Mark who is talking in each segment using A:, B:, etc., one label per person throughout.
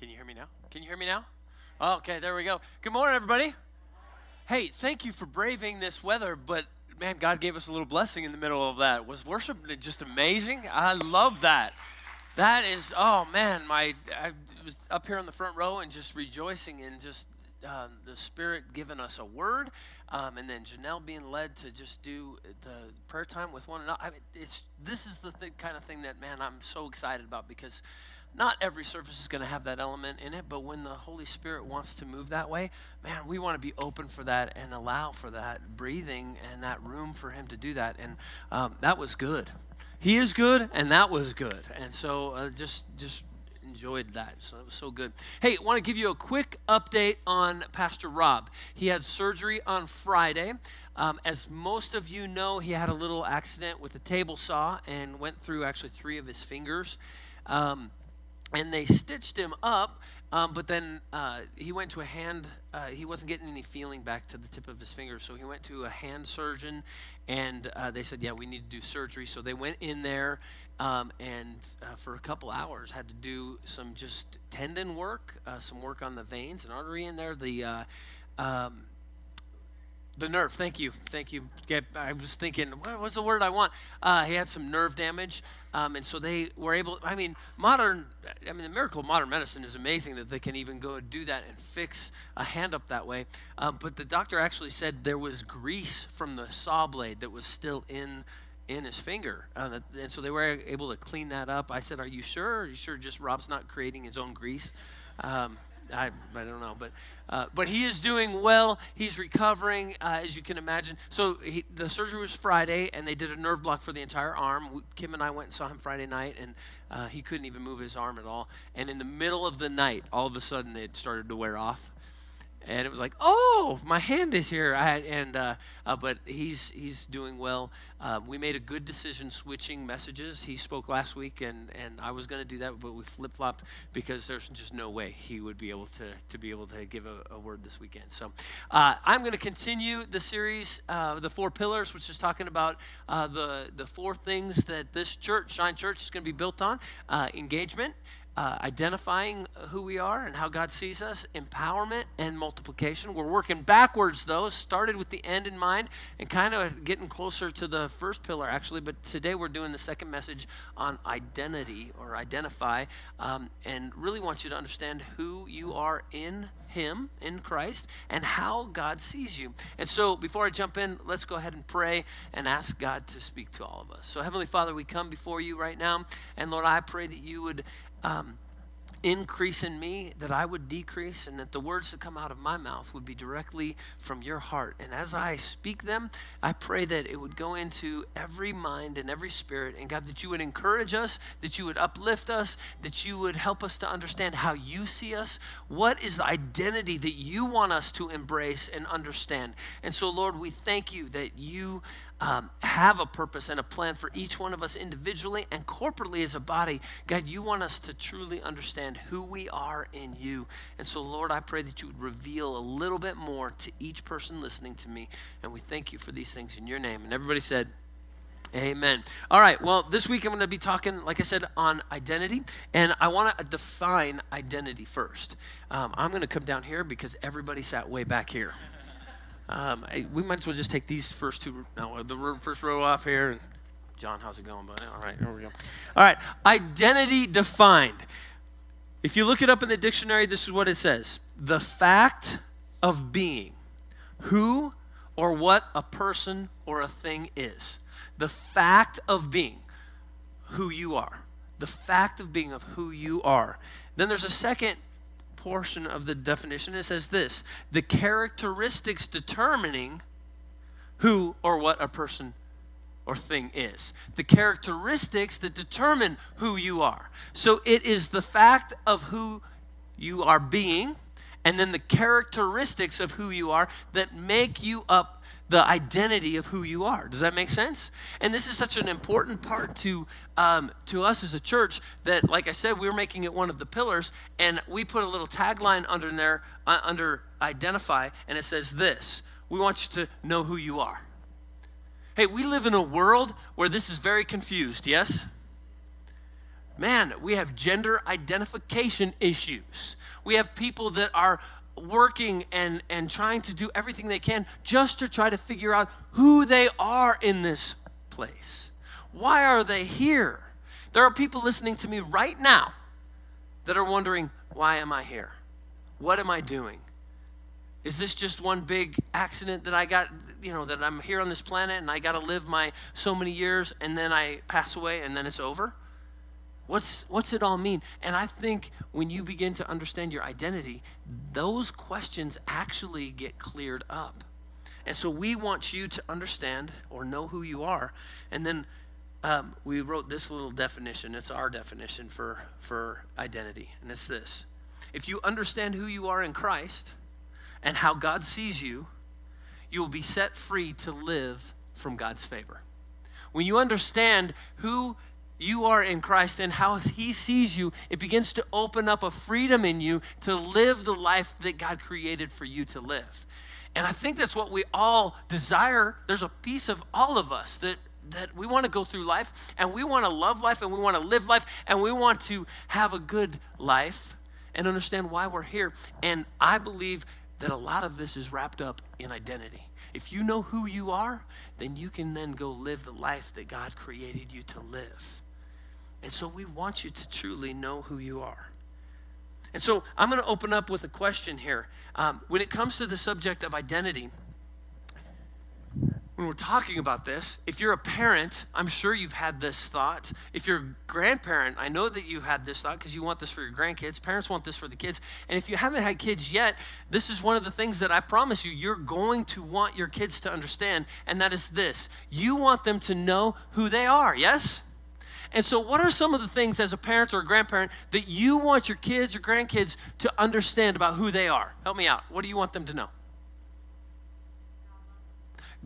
A: Can you hear me now? Can you hear me now? Okay, there we go. Good morning, everybody. Hey, thank you for braving this weather, but man, God gave us a little blessing in the middle of that. Was worship just amazing? I love that. That is, oh man, my I was up here on the front row and just rejoicing in just uh, the Spirit giving us a word, um, and then Janelle being led to just do the prayer time with one another. I mean, it's this is the th- kind of thing that man I'm so excited about because not every service is going to have that element in it, but when the Holy Spirit wants to move that way, man, we want to be open for that and allow for that breathing and that room for Him to do that. And um, that was good. He is good, and that was good. And so uh, just just enjoyed that. So it was so good. Hey, I want to give you a quick update on Pastor Rob. He had surgery on Friday. Um, as most of you know, he had a little accident with a table saw and went through actually three of his fingers. Um, and they stitched him up um, but then uh, he went to a hand uh, he wasn't getting any feeling back to the tip of his finger so he went to a hand surgeon and uh, they said yeah we need to do surgery. So they went in there um, and uh, for a couple hours had to do some just tendon work uh, some work on the veins and artery in there. The uh, um, the nerve, thank you, thank you. I was thinking, what was the word I want? Uh, he had some nerve damage, um, and so they were able. I mean, modern. I mean, the miracle of modern medicine is amazing that they can even go do that and fix a hand up that way. Um, but the doctor actually said there was grease from the saw blade that was still in in his finger, uh, and so they were able to clean that up. I said, "Are you sure? Are you sure just Rob's not creating his own grease?" Um, I, I don't know, but uh, but he is doing well. He's recovering, uh, as you can imagine. So he, the surgery was Friday, and they did a nerve block for the entire arm. Kim and I went and saw him Friday night, and uh, he couldn't even move his arm at all. And in the middle of the night, all of a sudden, it started to wear off and it was like, oh, my hand is here. I, and uh, uh, but he's he's doing well. Uh, we made a good decision switching messages. He spoke last week, and and I was going to do that, but we flip flopped because there's just no way he would be able to to be able to give a, a word this weekend. So uh, I'm going to continue the series, uh, the four pillars, which is talking about uh, the the four things that this church, Shine Church, is going to be built on: engagement uh, identifying who we are and how God sees us, empowerment and multiplication. We're working backwards, though, started with the end in mind and kind of getting closer to the first pillar, actually. But today we're doing the second message on identity or identify um, and really want you to understand who you are in Him, in Christ, and how God sees you. And so before I jump in, let's go ahead and pray and ask God to speak to all of us. So, Heavenly Father, we come before you right now. And Lord, I pray that you would um, increase in me, that I would decrease, and that the words that come out of my mouth would be directly from your heart. And as I speak them, I pray that it would go into every mind and every spirit. And God, that you would encourage us, that you would uplift us, that you would help us to understand how you see us. What is the identity that you want us to embrace and understand? And so, Lord, we thank you that you um, have a purpose and a plan for each one of us individually and corporately as a body. God, you want us to truly understand who we are in you. And so, Lord, I pray that you would reveal a little bit more to each person listening to me. And we thank you for these things in your name. And everybody said, Amen. All right. Well, this week I'm going to be talking, like I said, on identity, and I want to define identity first. Um, I'm going to come down here because everybody sat way back here. Um, we might as well just take these first two, no, the first row off here. John, how's it going, buddy? All right, here we go. All right, identity defined. If you look it up in the dictionary, this is what it says the fact of being, who or what a person or a thing is. The fact of being who you are. The fact of being of who you are. Then there's a second portion of the definition. It says this the characteristics determining who or what a person or thing is. The characteristics that determine who you are. So it is the fact of who you are being, and then the characteristics of who you are that make you up the identity of who you are. Does that make sense? And this is such an important part to um, to us as a church that, like I said, we're making it one of the pillars, and we put a little tagline under there uh, under identify, and it says this: We want you to know who you are. Hey, we live in a world where this is very confused. Yes. man, we have gender identification issues. We have people that are working and, and trying to do everything they can just to try to figure out who they are in this place. Why are they here? There are people listening to me right now that are wondering, why am I here? What am I doing? Is this just one big accident that I got, you know, that I'm here on this planet and I got to live my so many years and then I pass away and then it's over? What's, what's it all mean? And I think when you begin to understand your identity, those questions actually get cleared up. And so we want you to understand or know who you are. And then um, we wrote this little definition. It's our definition for, for identity. And it's this If you understand who you are in Christ and how God sees you, you will be set free to live from God's favor. When you understand who you are in Christ and how He sees you, it begins to open up a freedom in you to live the life that God created for you to live. And I think that's what we all desire. There's a piece of all of us that that we want to go through life and we want to love life and we want to live life and we want to have a good life and understand why we're here. And I believe that a lot of this is wrapped up in identity. If you know who you are, then you can then go live the life that God created you to live. And so we want you to truly know who you are. And so I'm going to open up with a question here. Um, when it comes to the subject of identity, when we're talking about this, if you're a parent, I'm sure you've had this thought. If you're a grandparent, I know that you've had this thought because you want this for your grandkids. Parents want this for the kids. And if you haven't had kids yet, this is one of the things that I promise you, you're going to want your kids to understand, and that is this you want them to know who they are, yes? And so, what are some of the things as a parent or a grandparent that you want your kids or grandkids to understand about who they are? Help me out. What do you want them to know?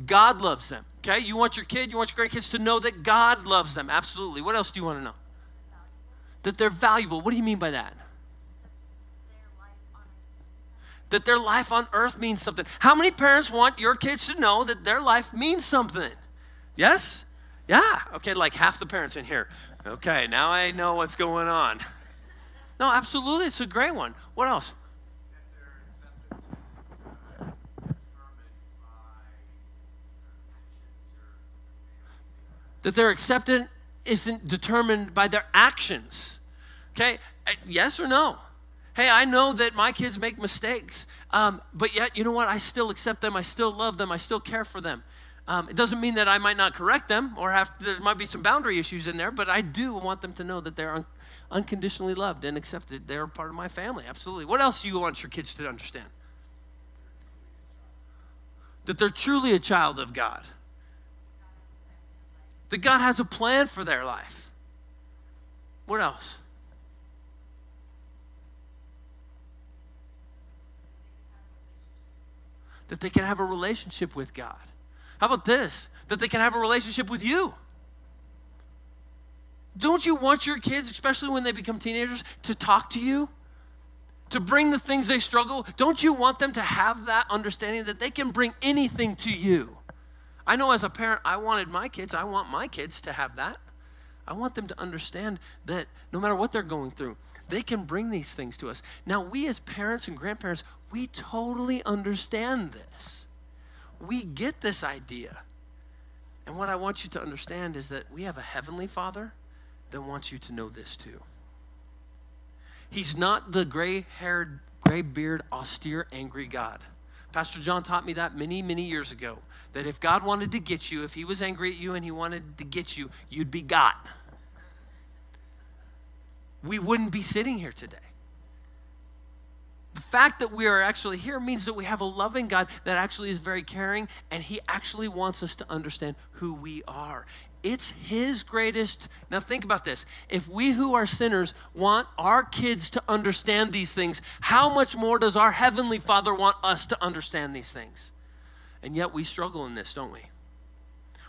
A: God loves them. Okay? You want your kid, you want your grandkids to know that God loves them. Absolutely. What else do you want to know? That they're valuable. What do you mean by that? That their life on earth means something. How many parents want your kids to know that their life means something? Yes? Yeah, okay, like half the parents in here. Okay, now I know what's going on. No, absolutely, it's a great one. What else? That their acceptance isn't determined by their actions. Okay, yes or no? Hey, I know that my kids make mistakes, um, but yet, you know what? I still accept them. I still love them. I still care for them. Um, it doesn't mean that I might not correct them or have there might be some boundary issues in there, but I do want them to know that they're un- unconditionally loved and accepted. They're part of my family, absolutely. What else do you want your kids to understand? That they're truly a child of God. That God has a plan for their life. What else? That they can have a relationship with God. How about this? That they can have a relationship with you. Don't you want your kids, especially when they become teenagers, to talk to you? To bring the things they struggle? Don't you want them to have that understanding that they can bring anything to you? I know as a parent, I wanted my kids, I want my kids to have that. I want them to understand that no matter what they're going through, they can bring these things to us. Now, we as parents and grandparents, we totally understand this we get this idea. And what I want you to understand is that we have a heavenly Father that wants you to know this too. He's not the gray haired, gray beard, austere, angry God. Pastor John taught me that many, many years ago. That if God wanted to get you, if He was angry at you and He wanted to get you, you'd be got. We wouldn't be sitting here today. The fact that we are actually here means that we have a loving God that actually is very caring and He actually wants us to understand who we are. It's His greatest. Now, think about this. If we who are sinners want our kids to understand these things, how much more does our Heavenly Father want us to understand these things? And yet we struggle in this, don't we?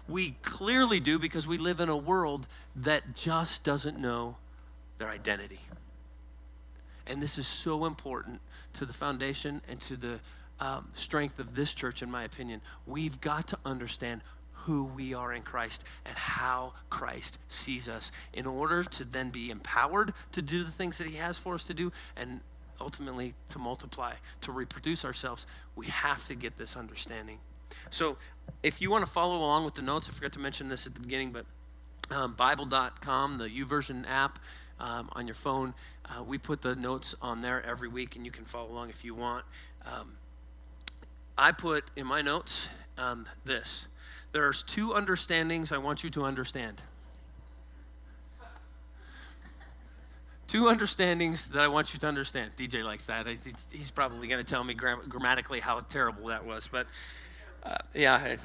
A: We clearly do because we live in a world that just doesn't know their identity. And this is so important to the foundation and to the um, strength of this church, in my opinion. We've got to understand who we are in Christ and how Christ sees us in order to then be empowered to do the things that He has for us to do and ultimately to multiply, to reproduce ourselves. We have to get this understanding. So, if you want to follow along with the notes, I forgot to mention this at the beginning, but um, Bible.com, the YouVersion app um, on your phone, uh, we put the notes on there every week, and you can follow along if you want. Um, I put in my notes um, this there's two understandings I want you to understand. Two understandings that I want you to understand. DJ likes that. He's probably going to tell me grammatically how terrible that was, but uh, yeah.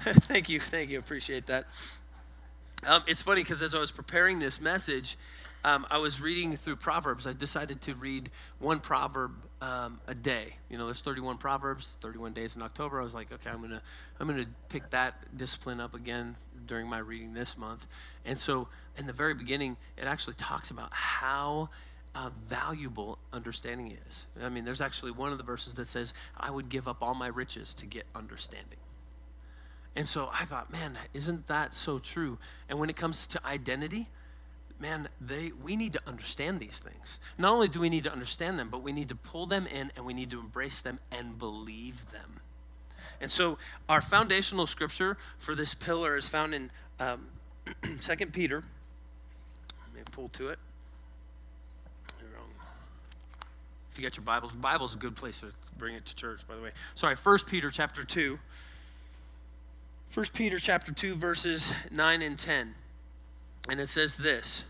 A: thank you, thank you. Appreciate that. Um, it's funny because as I was preparing this message, um, I was reading through Proverbs. I decided to read one proverb um, a day. You know, there's 31 proverbs, 31 days in October. I was like, okay, I'm gonna I'm gonna pick that discipline up again during my reading this month. And so, in the very beginning, it actually talks about how uh, valuable understanding is. I mean, there's actually one of the verses that says, "I would give up all my riches to get understanding." And so I thought, man, isn't that so true? And when it comes to identity, man, they, we need to understand these things. Not only do we need to understand them, but we need to pull them in and we need to embrace them and believe them. And so, our foundational scripture for this pillar is found in um, 2 Peter. Let me pull to it. If you got your Bibles, Bible's a good place to bring it to church, by the way. Sorry, 1 Peter chapter 2. 1 Peter chapter 2, verses 9 and 10. And it says this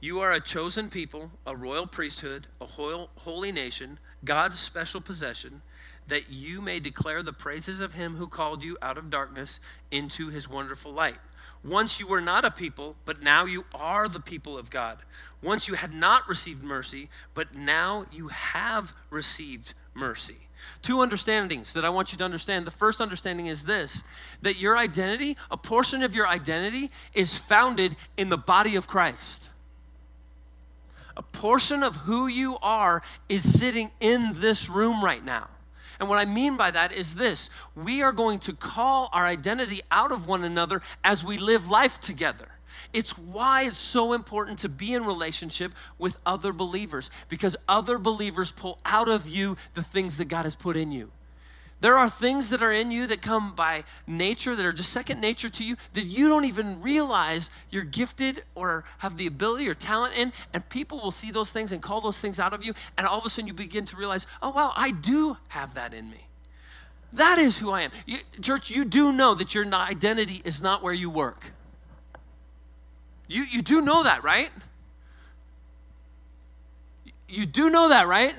A: You are a chosen people, a royal priesthood, a holy nation, God's special possession, that you may declare the praises of him who called you out of darkness into his wonderful light. Once you were not a people, but now you are the people of God. Once you had not received mercy, but now you have received mercy. Two understandings that I want you to understand. The first understanding is this that your identity, a portion of your identity, is founded in the body of Christ. A portion of who you are is sitting in this room right now. And what I mean by that is this we are going to call our identity out of one another as we live life together. It's why it's so important to be in relationship with other believers because other believers pull out of you the things that God has put in you. There are things that are in you that come by nature, that are just second nature to you, that you don't even realize you're gifted or have the ability or talent in. And people will see those things and call those things out of you. And all of a sudden you begin to realize, oh, wow, I do have that in me. That is who I am. You, church, you do know that your identity is not where you work. You, you do know that, right? You do know that, right?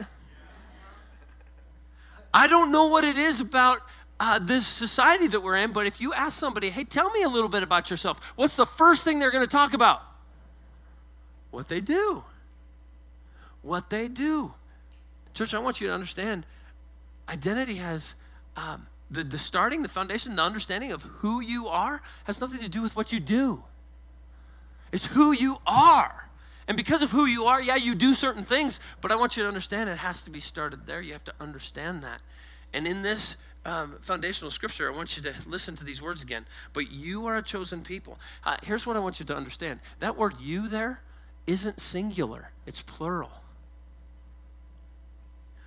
A: I don't know what it is about uh, this society that we're in, but if you ask somebody, hey, tell me a little bit about yourself, what's the first thing they're going to talk about? What they do. What they do. Church, I want you to understand identity has um, the, the starting, the foundation, the understanding of who you are has nothing to do with what you do. It's who you are. And because of who you are, yeah, you do certain things, but I want you to understand it has to be started there. You have to understand that. And in this um, foundational scripture, I want you to listen to these words again. But you are a chosen people. Uh, here's what I want you to understand that word you there isn't singular, it's plural.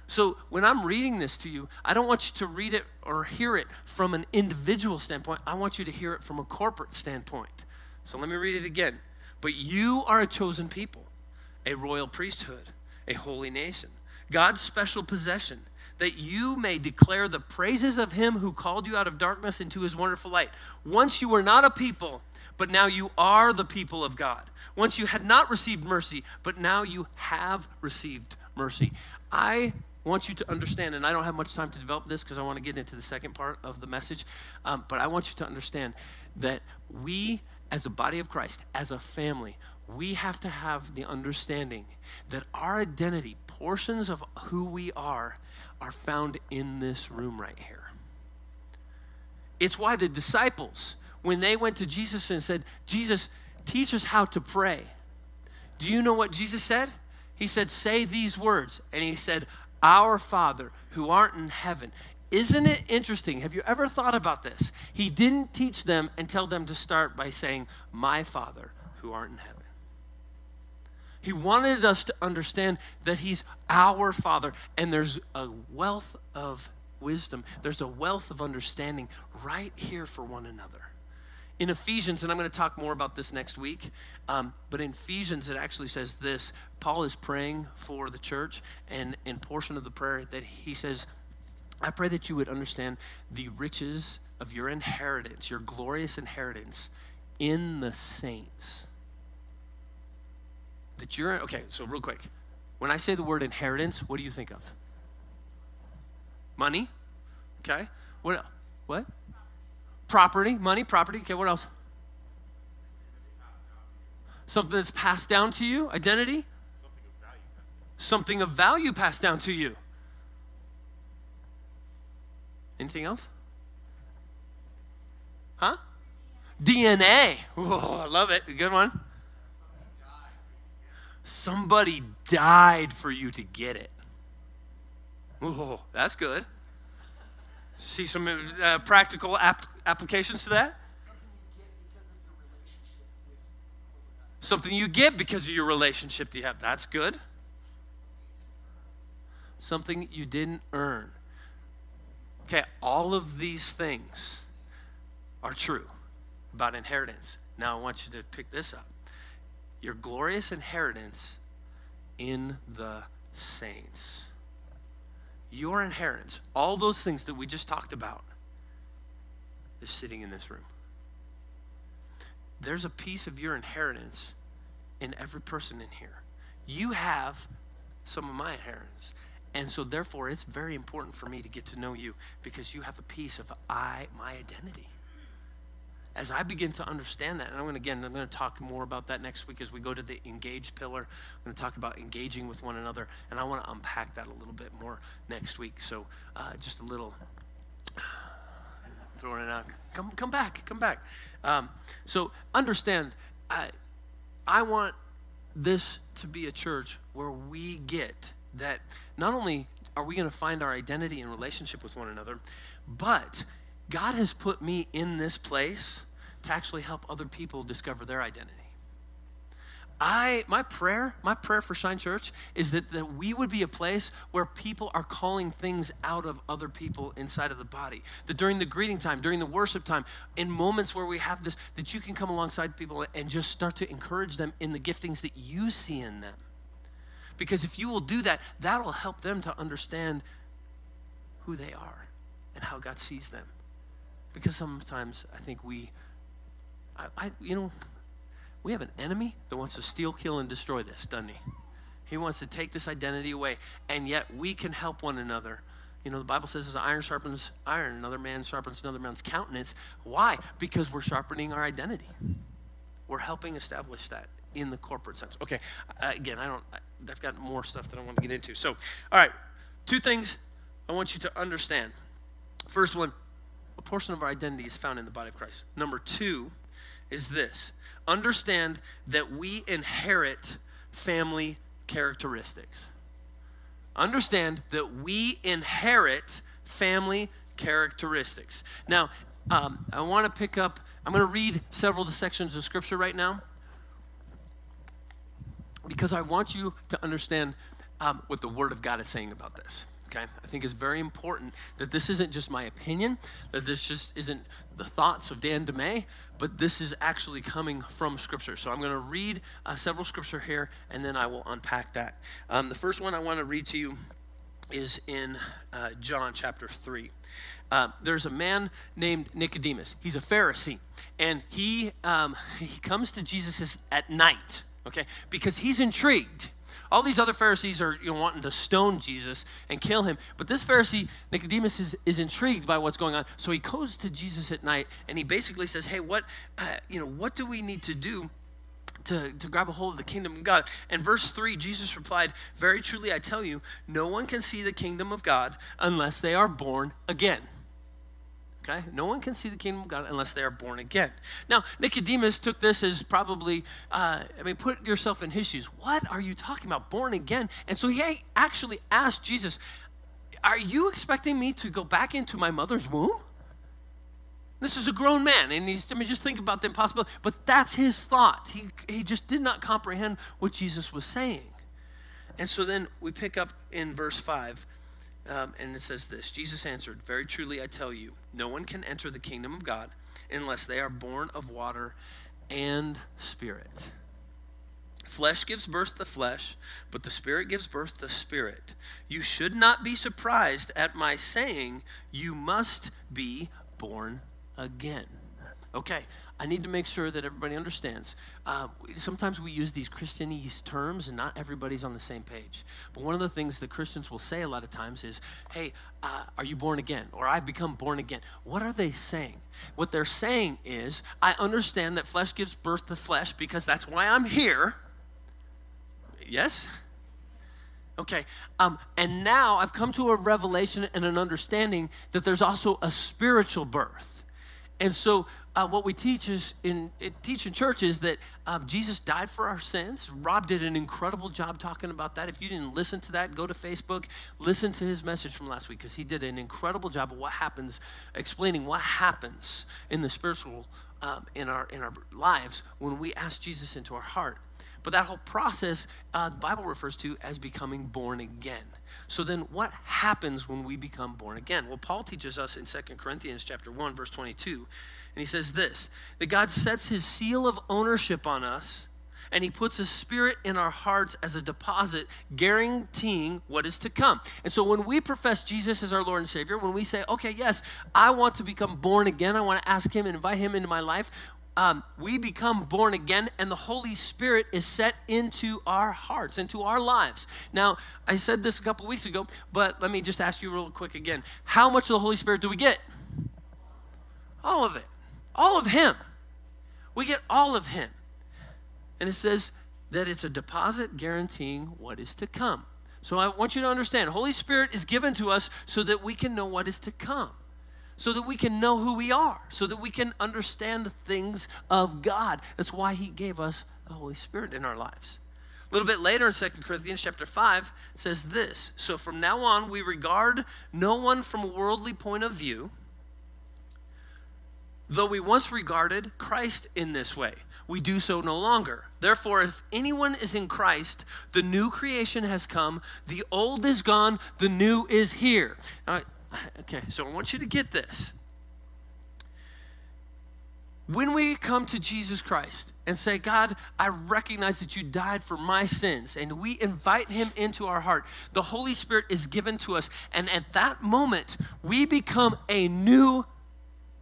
A: So when I'm reading this to you, I don't want you to read it or hear it from an individual standpoint. I want you to hear it from a corporate standpoint. So let me read it again. But you are a chosen people, a royal priesthood, a holy nation, God's special possession, that you may declare the praises of him who called you out of darkness into his wonderful light. Once you were not a people, but now you are the people of God. Once you had not received mercy, but now you have received mercy. I want you to understand, and I don't have much time to develop this because I want to get into the second part of the message, um, but I want you to understand that we as a body of Christ, as a family, we have to have the understanding that our identity, portions of who we are, are found in this room right here. It's why the disciples, when they went to Jesus and said, Jesus, teach us how to pray. Do you know what Jesus said? He said, Say these words. And he said, Our Father who art in heaven. Isn't it interesting? Have you ever thought about this? He didn't teach them and tell them to start by saying, My Father who art in heaven. He wanted us to understand that He's our Father, and there's a wealth of wisdom, there's a wealth of understanding right here for one another. In Ephesians, and I'm going to talk more about this next week, um, but in Ephesians, it actually says this Paul is praying for the church, and in portion of the prayer that he says, I pray that you would understand the riches of your inheritance, your glorious inheritance in the saints. That you're, okay, so real quick. When I say the word inheritance, what do you think of? Money? Okay. What? What? Property, money, property. Okay, what else? Something that's passed down to you, identity. Something of value passed down to you. Anything else? Huh? DNA. Oh, I love it. Good one. Somebody died for you to get it. Oh, that's good. See some uh, practical ap- applications to that? Something you get because of your relationship Something you get because of your relationship to you have. That's good. Something you didn't earn. Okay, all of these things are true about inheritance. Now I want you to pick this up. Your glorious inheritance in the saints. Your inheritance, all those things that we just talked about, is sitting in this room. There's a piece of your inheritance in every person in here. You have some of my inheritance. And so therefore it's very important for me to get to know you because you have a piece of I my identity. As I begin to understand that, and I'm going to again, I'm going to talk more about that next week as we go to the engage pillar. I'm going to talk about engaging with one another, and I want to unpack that a little bit more next week. So, uh, just a little throwing it out. Come, come back, come back. Um, so, understand, I, I want this to be a church where we get that not only are we going to find our identity and relationship with one another, but God has put me in this place to actually help other people discover their identity. I my prayer, my prayer for Shine Church is that, that we would be a place where people are calling things out of other people inside of the body. That during the greeting time, during the worship time, in moments where we have this, that you can come alongside people and just start to encourage them in the giftings that you see in them. Because if you will do that, that'll help them to understand who they are and how God sees them. Because sometimes I think we, I, I, you know, we have an enemy that wants to steal, kill, and destroy this, doesn't he? He wants to take this identity away, and yet we can help one another. You know, the Bible says as iron sharpens iron, another man sharpens another man's countenance. Why? Because we're sharpening our identity. We're helping establish that in the corporate sense. Okay, uh, again, I don't, I, I've got more stuff that I want to get into. So, all right, two things I want you to understand. First one, a portion of our identity is found in the body of Christ. Number two is this understand that we inherit family characteristics. Understand that we inherit family characteristics. Now, um, I want to pick up, I'm going to read several sections of scripture right now because I want you to understand um, what the Word of God is saying about this. Okay, I think it's very important that this isn't just my opinion, that this just isn't the thoughts of Dan DeMay, but this is actually coming from Scripture. So I'm going to read uh, several Scripture here, and then I will unpack that. Um, the first one I want to read to you is in uh, John chapter 3. Uh, there's a man named Nicodemus. He's a Pharisee, and he, um, he comes to Jesus at night okay? Because he's intrigued. All these other Pharisees are you know, wanting to stone Jesus and kill him. But this Pharisee, Nicodemus, is, is intrigued by what's going on. So he goes to Jesus at night and he basically says, Hey, what, uh, you know, what do we need to do to, to grab a hold of the kingdom of God. And verse 3, Jesus replied, Very truly I tell you, no one can see the kingdom of God unless they are born again. Okay? No one can see the kingdom of God unless they are born again. Now, Nicodemus took this as probably, uh, I mean, put yourself in his shoes. What are you talking about? Born again? And so he actually asked Jesus, Are you expecting me to go back into my mother's womb? This is a grown man, and he's, I mean, just think about the impossibility. But that's his thought. He, he just did not comprehend what Jesus was saying. And so then we pick up in verse 5, um, and it says this Jesus answered, Very truly I tell you, no one can enter the kingdom of God unless they are born of water and spirit. Flesh gives birth to flesh, but the Spirit gives birth to spirit. You should not be surprised at my saying, You must be born again. Okay, I need to make sure that everybody understands. Uh, sometimes we use these Christianese terms, and not everybody's on the same page. But one of the things that Christians will say a lot of times is, "Hey, uh, are you born again?" or "I've become born again." What are they saying? What they're saying is, "I understand that flesh gives birth to flesh because that's why I'm here." Yes. Okay, um, and now I've come to a revelation and an understanding that there's also a spiritual birth and so, uh, what we teach is in teach in church is that um, Jesus died for our sins. Rob did an incredible job talking about that. If you didn't listen to that, go to Facebook, listen to his message from last week because he did an incredible job of what happens, explaining what happens in the spiritual um, in our in our lives when we ask Jesus into our heart. But that whole process, uh, the Bible refers to as becoming born again. So then what happens when we become born again? Well, Paul teaches us in 2 Corinthians chapter 1 verse 22. And he says this, that God sets his seal of ownership on us and he puts a spirit in our hearts as a deposit guaranteeing what is to come. And so when we profess Jesus as our Lord and Savior, when we say, "Okay, yes, I want to become born again. I want to ask him and invite him into my life." um, we become born again and the Holy Spirit is set into our hearts, into our lives. Now, I said this a couple weeks ago, but let me just ask you real quick again. How much of the Holy Spirit do we get? All of it. All of Him. We get all of Him. And it says that it's a deposit guaranteeing what is to come. So I want you to understand Holy Spirit is given to us so that we can know what is to come so that we can know who we are, so that we can understand the things of God. That's why He gave us the Holy Spirit in our lives. A little bit later in 2 Corinthians chapter 5 says this So from now on, we regard no one from a worldly point of view, though we once regarded Christ in this way. We do so no longer. Therefore, if anyone is in Christ, the new creation has come, the old is gone, the new is here. Now, Okay, so I want you to get this. When we come to Jesus Christ and say, God, I recognize that you died for my sins, and we invite him into our heart, the Holy Spirit is given to us. And at that moment, we become a new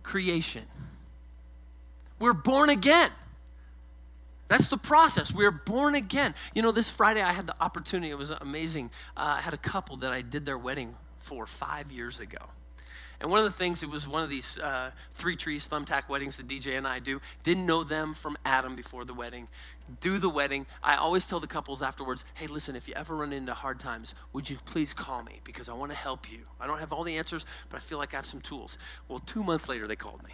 A: creation. We're born again. That's the process. We're born again. You know, this Friday I had the opportunity, it was amazing. Uh, I had a couple that I did their wedding for five years ago. And one of the things, it was one of these uh, three trees thumbtack weddings that DJ and I do. Didn't know them from Adam before the wedding. Do the wedding. I always tell the couples afterwards, hey, listen, if you ever run into hard times, would you please call me because I want to help you. I don't have all the answers, but I feel like I have some tools. Well, two months later, they called me.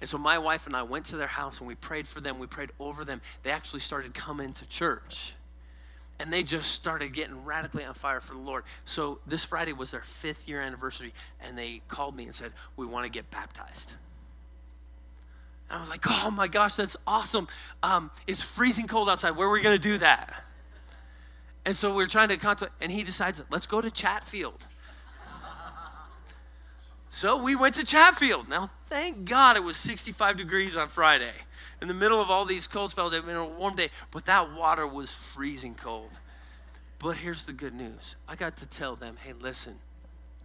A: And so my wife and I went to their house and we prayed for them. We prayed over them. They actually started coming to church and they just started getting radically on fire for the Lord. So this Friday was their fifth year anniversary, and they called me and said, We want to get baptized. And I was like, Oh my gosh, that's awesome. Um, it's freezing cold outside. Where are we going to do that? And so we are trying to contact, and he decides, Let's go to Chatfield. So we went to Chatfield. Now, thank God it was 65 degrees on Friday in the middle of all these cold spells, in a warm day, but that water was freezing cold. But here's the good news I got to tell them, hey, listen,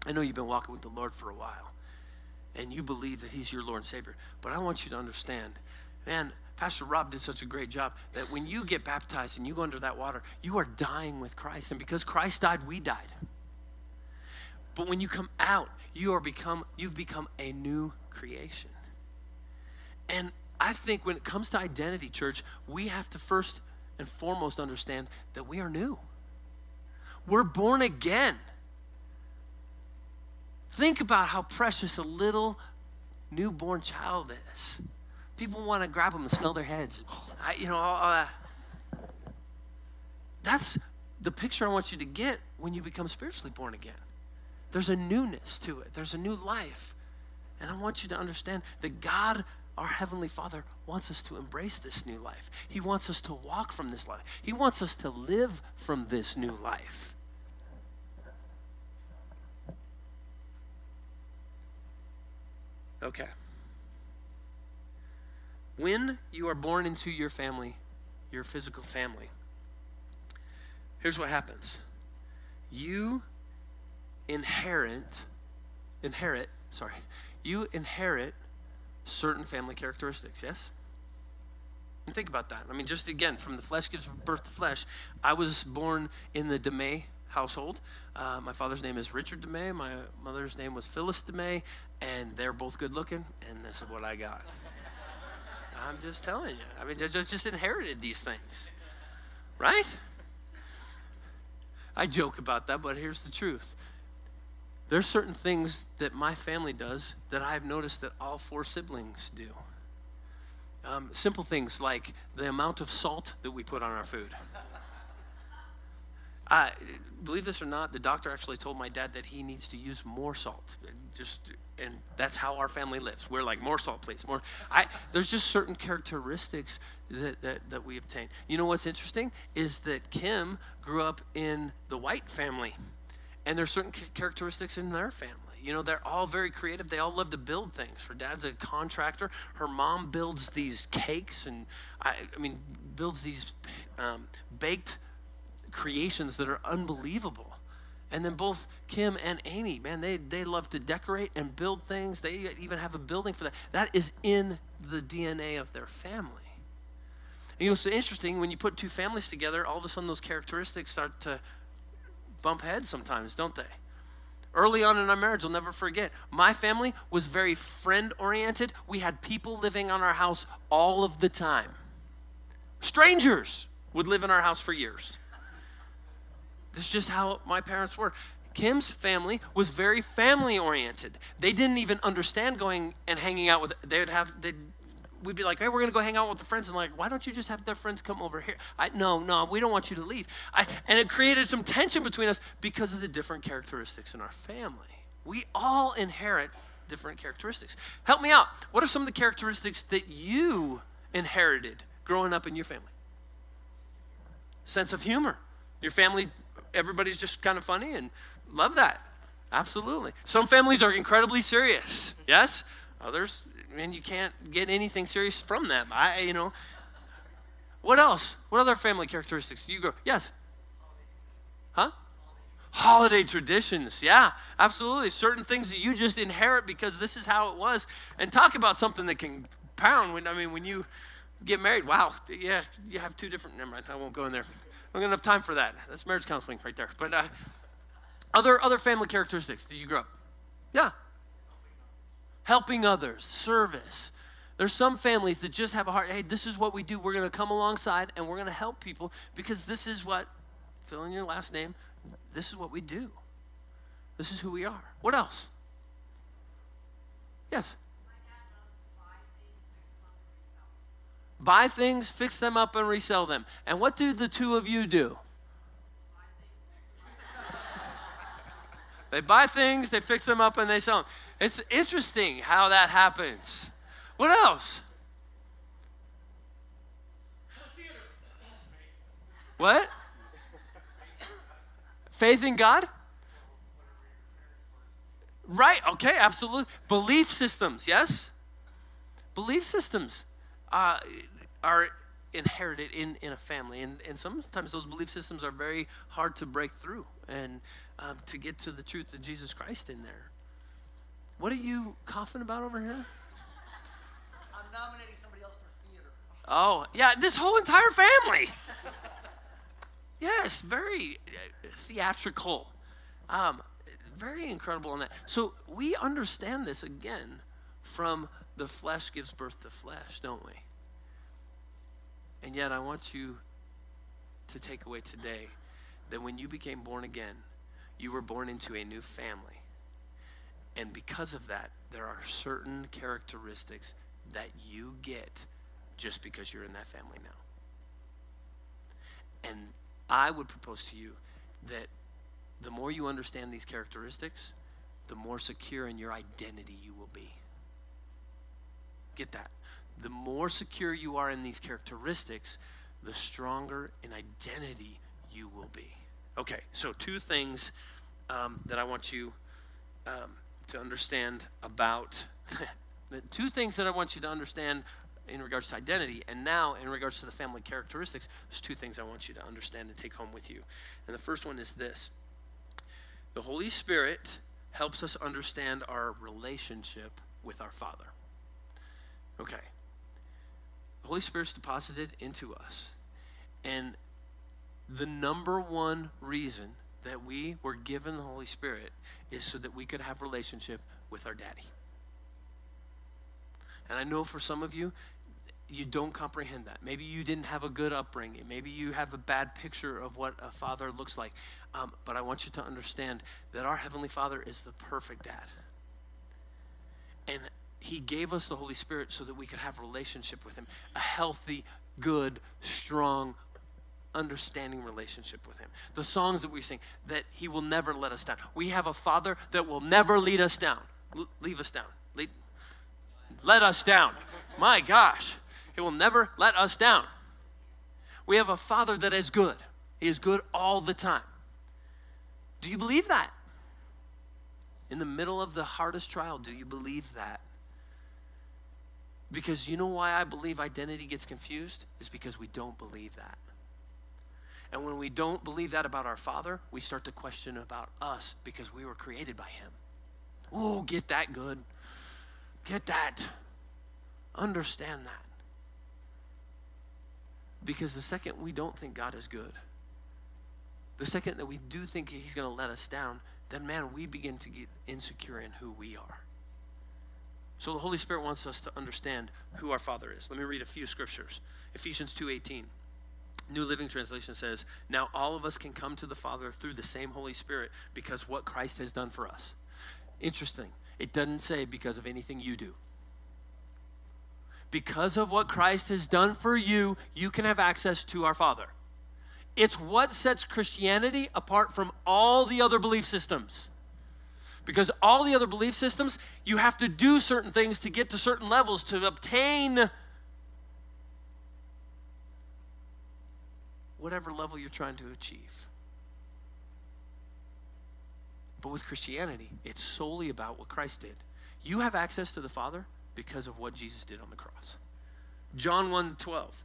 A: I know you've been walking with the Lord for a while, and you believe that He's your Lord and Savior, but I want you to understand, man, Pastor Rob did such a great job that when you get baptized and you go under that water, you are dying with Christ. And because Christ died, we died. But when you come out, you are become you've become a new creation. And I think when it comes to identity, church, we have to first and foremost understand that we are new. We're born again. Think about how precious a little newborn child is. People want to grab them and smell their heads. I, you know, uh, that's the picture I want you to get when you become spiritually born again. There's a newness to it, there's a new life. And I want you to understand that God, our Heavenly Father, wants us to embrace this new life. He wants us to walk from this life, He wants us to live from this new life. Okay. When you are born into your family, your physical family, here's what happens you inherit inherit sorry you inherit certain family characteristics yes? And think about that. I mean just again from the flesh gives birth to flesh. I was born in the DeMay household. Uh, my father's name is richard DeMay. my mother's name was phyllis DeMay, and they're both good looking and this is what i got. I'm just telling you. I mean just, just inherited these things. Right? I joke about that, but here's the truth. There's certain things that my family does that I've noticed that all four siblings do. Um, simple things like the amount of salt that we put on our food. I, believe this or not, the doctor actually told my dad that he needs to use more salt. Just and that's how our family lives. We're like more salt, please. More. I there's just certain characteristics that, that that we obtain. You know what's interesting is that Kim grew up in the White family, and there's certain characteristics in their family. You know, they're all very creative. They all love to build things. Her dad's a contractor. Her mom builds these cakes, and I, I mean, builds these um, baked creations that are unbelievable. And then both Kim and Amy, man, they, they love to decorate and build things. They even have a building for that. That is in the DNA of their family. You know, it's interesting when you put two families together, all of a sudden those characteristics start to bump heads sometimes, don't they? Early on in our marriage, I'll never forget, my family was very friend oriented. We had people living on our house all of the time. Strangers would live in our house for years. This is just how my parents were. Kim's family was very family oriented. They didn't even understand going and hanging out with. They would have. They we'd be like, hey, we're gonna go hang out with the friends, and like, why don't you just have their friends come over here? I no, no, we don't want you to leave. I, and it created some tension between us because of the different characteristics in our family. We all inherit different characteristics. Help me out. What are some of the characteristics that you inherited growing up in your family? Sense of humor. Your family everybody's just kind of funny and love that. Absolutely. Some families are incredibly serious. Yes? Others, I mean, you can't get anything serious from them. I, you know. What else? What other family characteristics do you grow? Yes? Huh? Holiday traditions. Yeah, absolutely. Certain things that you just inherit because this is how it was. And talk about something that can pound when, I mean, when you get married, wow, yeah, you have two different, never mind, I won't go in there. I'm gonna have time for that. That's marriage counseling right there. But uh, other other family characteristics. Did you grow up? Yeah. Helping others, service. There's some families that just have a heart. Hey, this is what we do. We're gonna come alongside and we're gonna help people because this is what. Fill in your last name. This is what we do. This is who we are. What else? Yes. buy things, fix them up, and resell them. And what do the two of you do? they buy things, they fix them up, and they sell them. It's interesting how that happens. What else? What? Faith in God? Right, okay, absolutely. Belief systems, yes? Belief systems. Uh, are inherited in, in a family. And, and sometimes those belief systems are very hard to break through and um, to get to the truth of Jesus Christ in there. What are you coughing about over here?
B: I'm nominating somebody else for theater.
A: Oh, yeah, this whole entire family. yes, very uh, theatrical. Um, very incredible on that. So we understand this again from the flesh gives birth to flesh, don't we? And yet, I want you to take away today that when you became born again, you were born into a new family. And because of that, there are certain characteristics that you get just because you're in that family now. And I would propose to you that the more you understand these characteristics, the more secure in your identity you will be. Get that. The more secure you are in these characteristics, the stronger in identity you will be. Okay, so two things um, that I want you um, to understand about. two things that I want you to understand in regards to identity, and now in regards to the family characteristics, there's two things I want you to understand and take home with you. And the first one is this the Holy Spirit helps us understand our relationship with our Father. Okay. The Holy Spirit's deposited into us. And the number one reason that we were given the Holy Spirit is so that we could have relationship with our daddy. And I know for some of you, you don't comprehend that. Maybe you didn't have a good upbringing. Maybe you have a bad picture of what a father looks like. Um, but I want you to understand that our Heavenly Father is the perfect dad. And He gave us the Holy Spirit so that we could have relationship with Him, a healthy, good, strong, understanding relationship with Him. The songs that we sing, that He will never let us down. We have a Father that will never lead us down, L- leave us down, lead, let us down. My gosh. He will never let us down. We have a Father that is good. He is good all the time. Do you believe that? In the middle of the hardest trial, do you believe that? Because you know why I believe identity gets confused? Is because we don't believe that. And when we don't believe that about our Father, we start to question about us because we were created by Him. Oh, get that good. Get that. Understand that. Because the second we don't think God is good, the second that we do think He's going to let us down, then man, we begin to get insecure in who we are. So the Holy Spirit wants us to understand who our Father is. Let me read a few scriptures. Ephesians 2:18. New Living Translation says, "Now all of us can come to the Father through the same Holy Spirit because what Christ has done for us." Interesting. It doesn't say because of anything you do because of what Christ has done for you, you can have access to our Father. It's what sets Christianity apart from all the other belief systems. Because all the other belief systems, you have to do certain things to get to certain levels to obtain whatever level you're trying to achieve. But with Christianity, it's solely about what Christ did. You have access to the Father because of what Jesus did on the cross. John 1 12.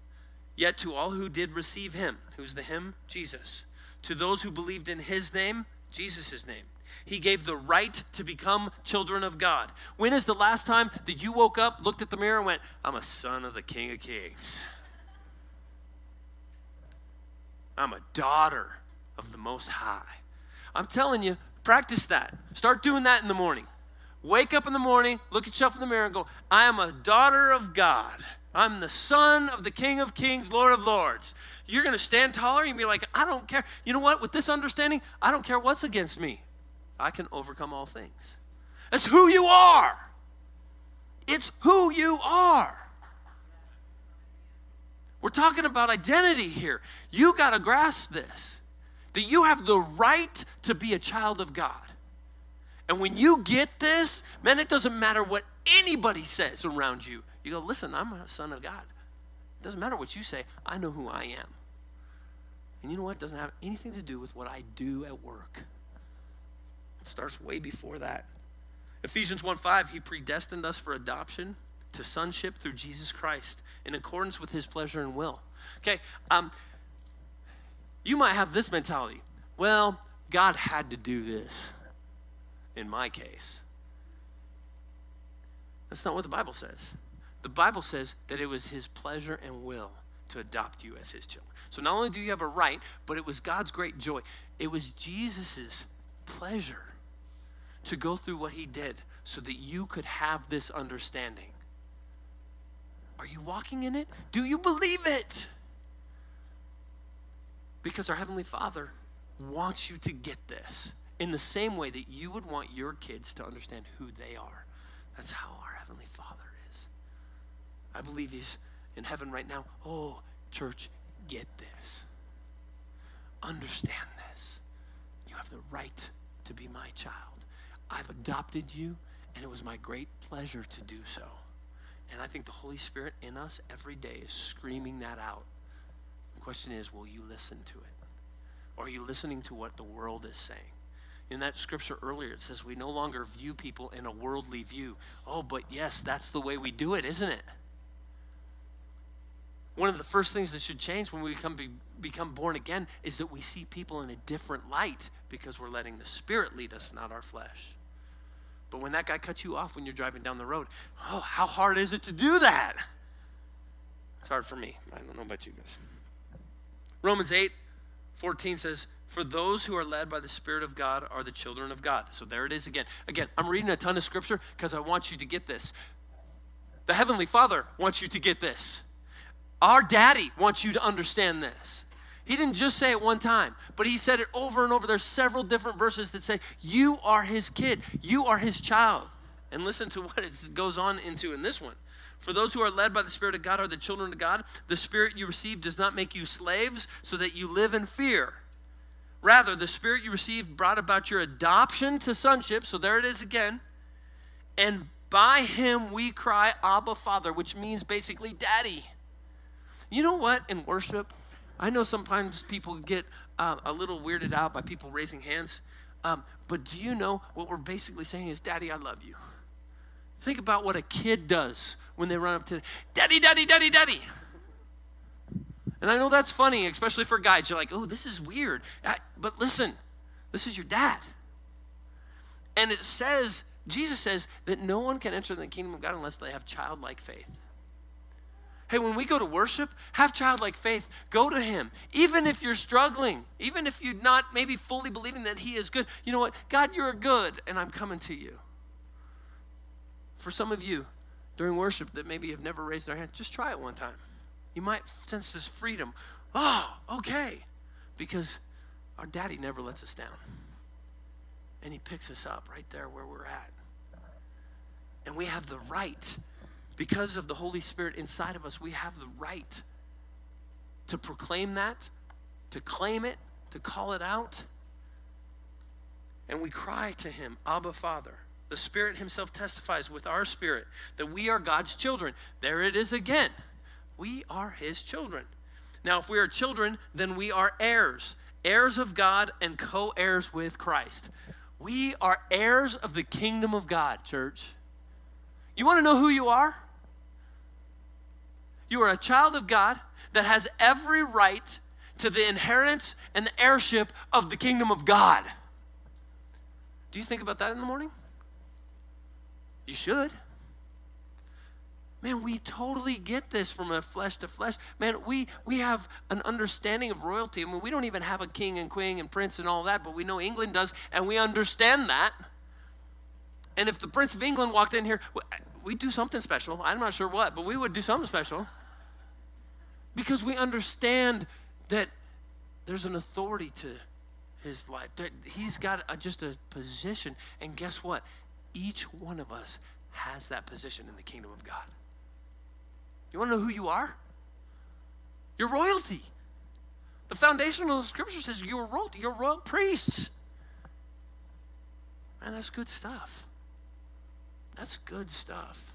A: Yet to all who did receive him, who's the him? Jesus. To those who believed in his name, Jesus' name. He gave the right to become children of God. When is the last time that you woke up, looked at the mirror, and went, I'm a son of the King of Kings? I'm a daughter of the Most High. I'm telling you, practice that. Start doing that in the morning. Wake up in the morning, look at yourself in the mirror, and go, I am a daughter of God. I'm the son of the King of Kings, Lord of Lords. You're going to stand taller and be like, I don't care. You know what? With this understanding, I don't care what's against me. I can overcome all things. That's who you are. It's who you are. We're talking about identity here. You got to grasp this that you have the right to be a child of God. And when you get this, man, it doesn't matter what anybody says around you. You go, listen, I'm a son of God. It doesn't matter what you say, I know who I am. And you know what? It doesn't have anything to do with what I do at work. It starts way before that. Ephesians 1 5, he predestined us for adoption to sonship through Jesus Christ in accordance with his pleasure and will. Okay, um, you might have this mentality. Well, God had to do this in my case. That's not what the Bible says. The Bible says that it was his pleasure and will to adopt you as his children. So not only do you have a right, but it was God's great joy. It was Jesus's pleasure to go through what he did so that you could have this understanding. Are you walking in it? Do you believe it? Because our Heavenly Father wants you to get this in the same way that you would want your kids to understand who they are. That's how our Heavenly Father is. I believe He's in heaven right now. Oh, church, get this. Understand this. You have the right to be my child. I've adopted you, and it was my great pleasure to do so. And I think the Holy Spirit in us every day is screaming that out. The question is, will you listen to it? Or are you listening to what the world is saying? In that scripture earlier, it says we no longer view people in a worldly view. Oh, but yes, that's the way we do it, isn't it? One of the first things that should change when we become, be, become born again is that we see people in a different light because we're letting the Spirit lead us, not our flesh. But when that guy cuts you off when you're driving down the road, oh, how hard is it to do that? It's hard for me. I don't know about you guys. Romans 8 14 says, For those who are led by the Spirit of God are the children of God. So there it is again. Again, I'm reading a ton of scripture because I want you to get this. The Heavenly Father wants you to get this. Our daddy wants you to understand this. He didn't just say it one time, but he said it over and over. There's several different verses that say, You are his kid, you are his child. And listen to what it goes on into in this one. For those who are led by the Spirit of God are the children of God. The Spirit you receive does not make you slaves so that you live in fear. Rather, the Spirit you received brought about your adoption to sonship. So there it is again. And by him we cry, Abba, Father, which means basically daddy. You know what? In worship, I know sometimes people get uh, a little weirded out by people raising hands. Um, but do you know what we're basically saying is, Daddy, I love you. Think about what a kid does when they run up to Daddy, Daddy, Daddy, Daddy. And I know that's funny, especially for guys. You're like, oh, this is weird. I, but listen, this is your dad. And it says, Jesus says that no one can enter the kingdom of God unless they have childlike faith. Hey, when we go to worship, have childlike faith. Go to Him. Even if you're struggling, even if you're not maybe fully believing that He is good, you know what? God, you're good, and I'm coming to you. For some of you during worship that maybe have never raised their hand, just try it one time. You might sense this freedom. Oh, okay. Because our daddy never lets us down. And he picks us up right there where we're at. And we have the right, because of the Holy Spirit inside of us, we have the right to proclaim that, to claim it, to call it out. And we cry to him, Abba, Father. The Spirit Himself testifies with our spirit that we are God's children. There it is again. We are His children. Now, if we are children, then we are heirs, heirs of God and co heirs with Christ. We are heirs of the kingdom of God, church. You want to know who you are? You are a child of God that has every right to the inheritance and the heirship of the kingdom of God. Do you think about that in the morning? You should. Man, we totally get this from a flesh to flesh. Man, we we have an understanding of royalty. I mean, we don't even have a king and queen and prince and all that, but we know England does, and we understand that. And if the Prince of England walked in here, we'd do something special. I'm not sure what, but we would do something special. Because we understand that there's an authority to his life. That he's got a, just a position. And guess what? Each one of us has that position in the kingdom of God. You want to know who you are? You're royalty. The foundational scripture says you're royalty, you're royal priests. Man, that's good stuff. That's good stuff.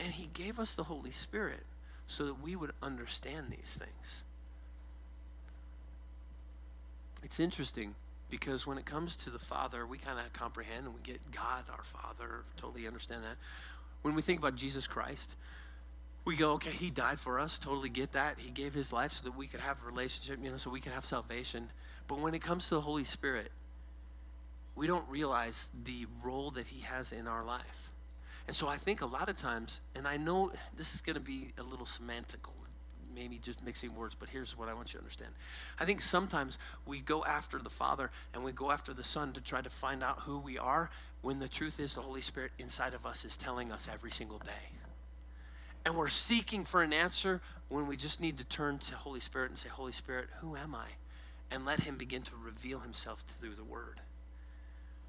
A: And he gave us the Holy Spirit so that we would understand these things. It's interesting because when it comes to the Father, we kind of comprehend and we get God, our Father, totally understand that. When we think about Jesus Christ, we go, okay, He died for us, totally get that. He gave His life so that we could have a relationship, you know, so we could have salvation. But when it comes to the Holy Spirit, we don't realize the role that He has in our life. And so I think a lot of times, and I know this is going to be a little semantical, maybe just mixing words, but here's what I want you to understand. I think sometimes we go after the Father and we go after the Son to try to find out who we are when the truth is the Holy Spirit inside of us is telling us every single day. And we're seeking for an answer when we just need to turn to Holy Spirit and say, Holy Spirit, who am I? And let Him begin to reveal Himself through the Word.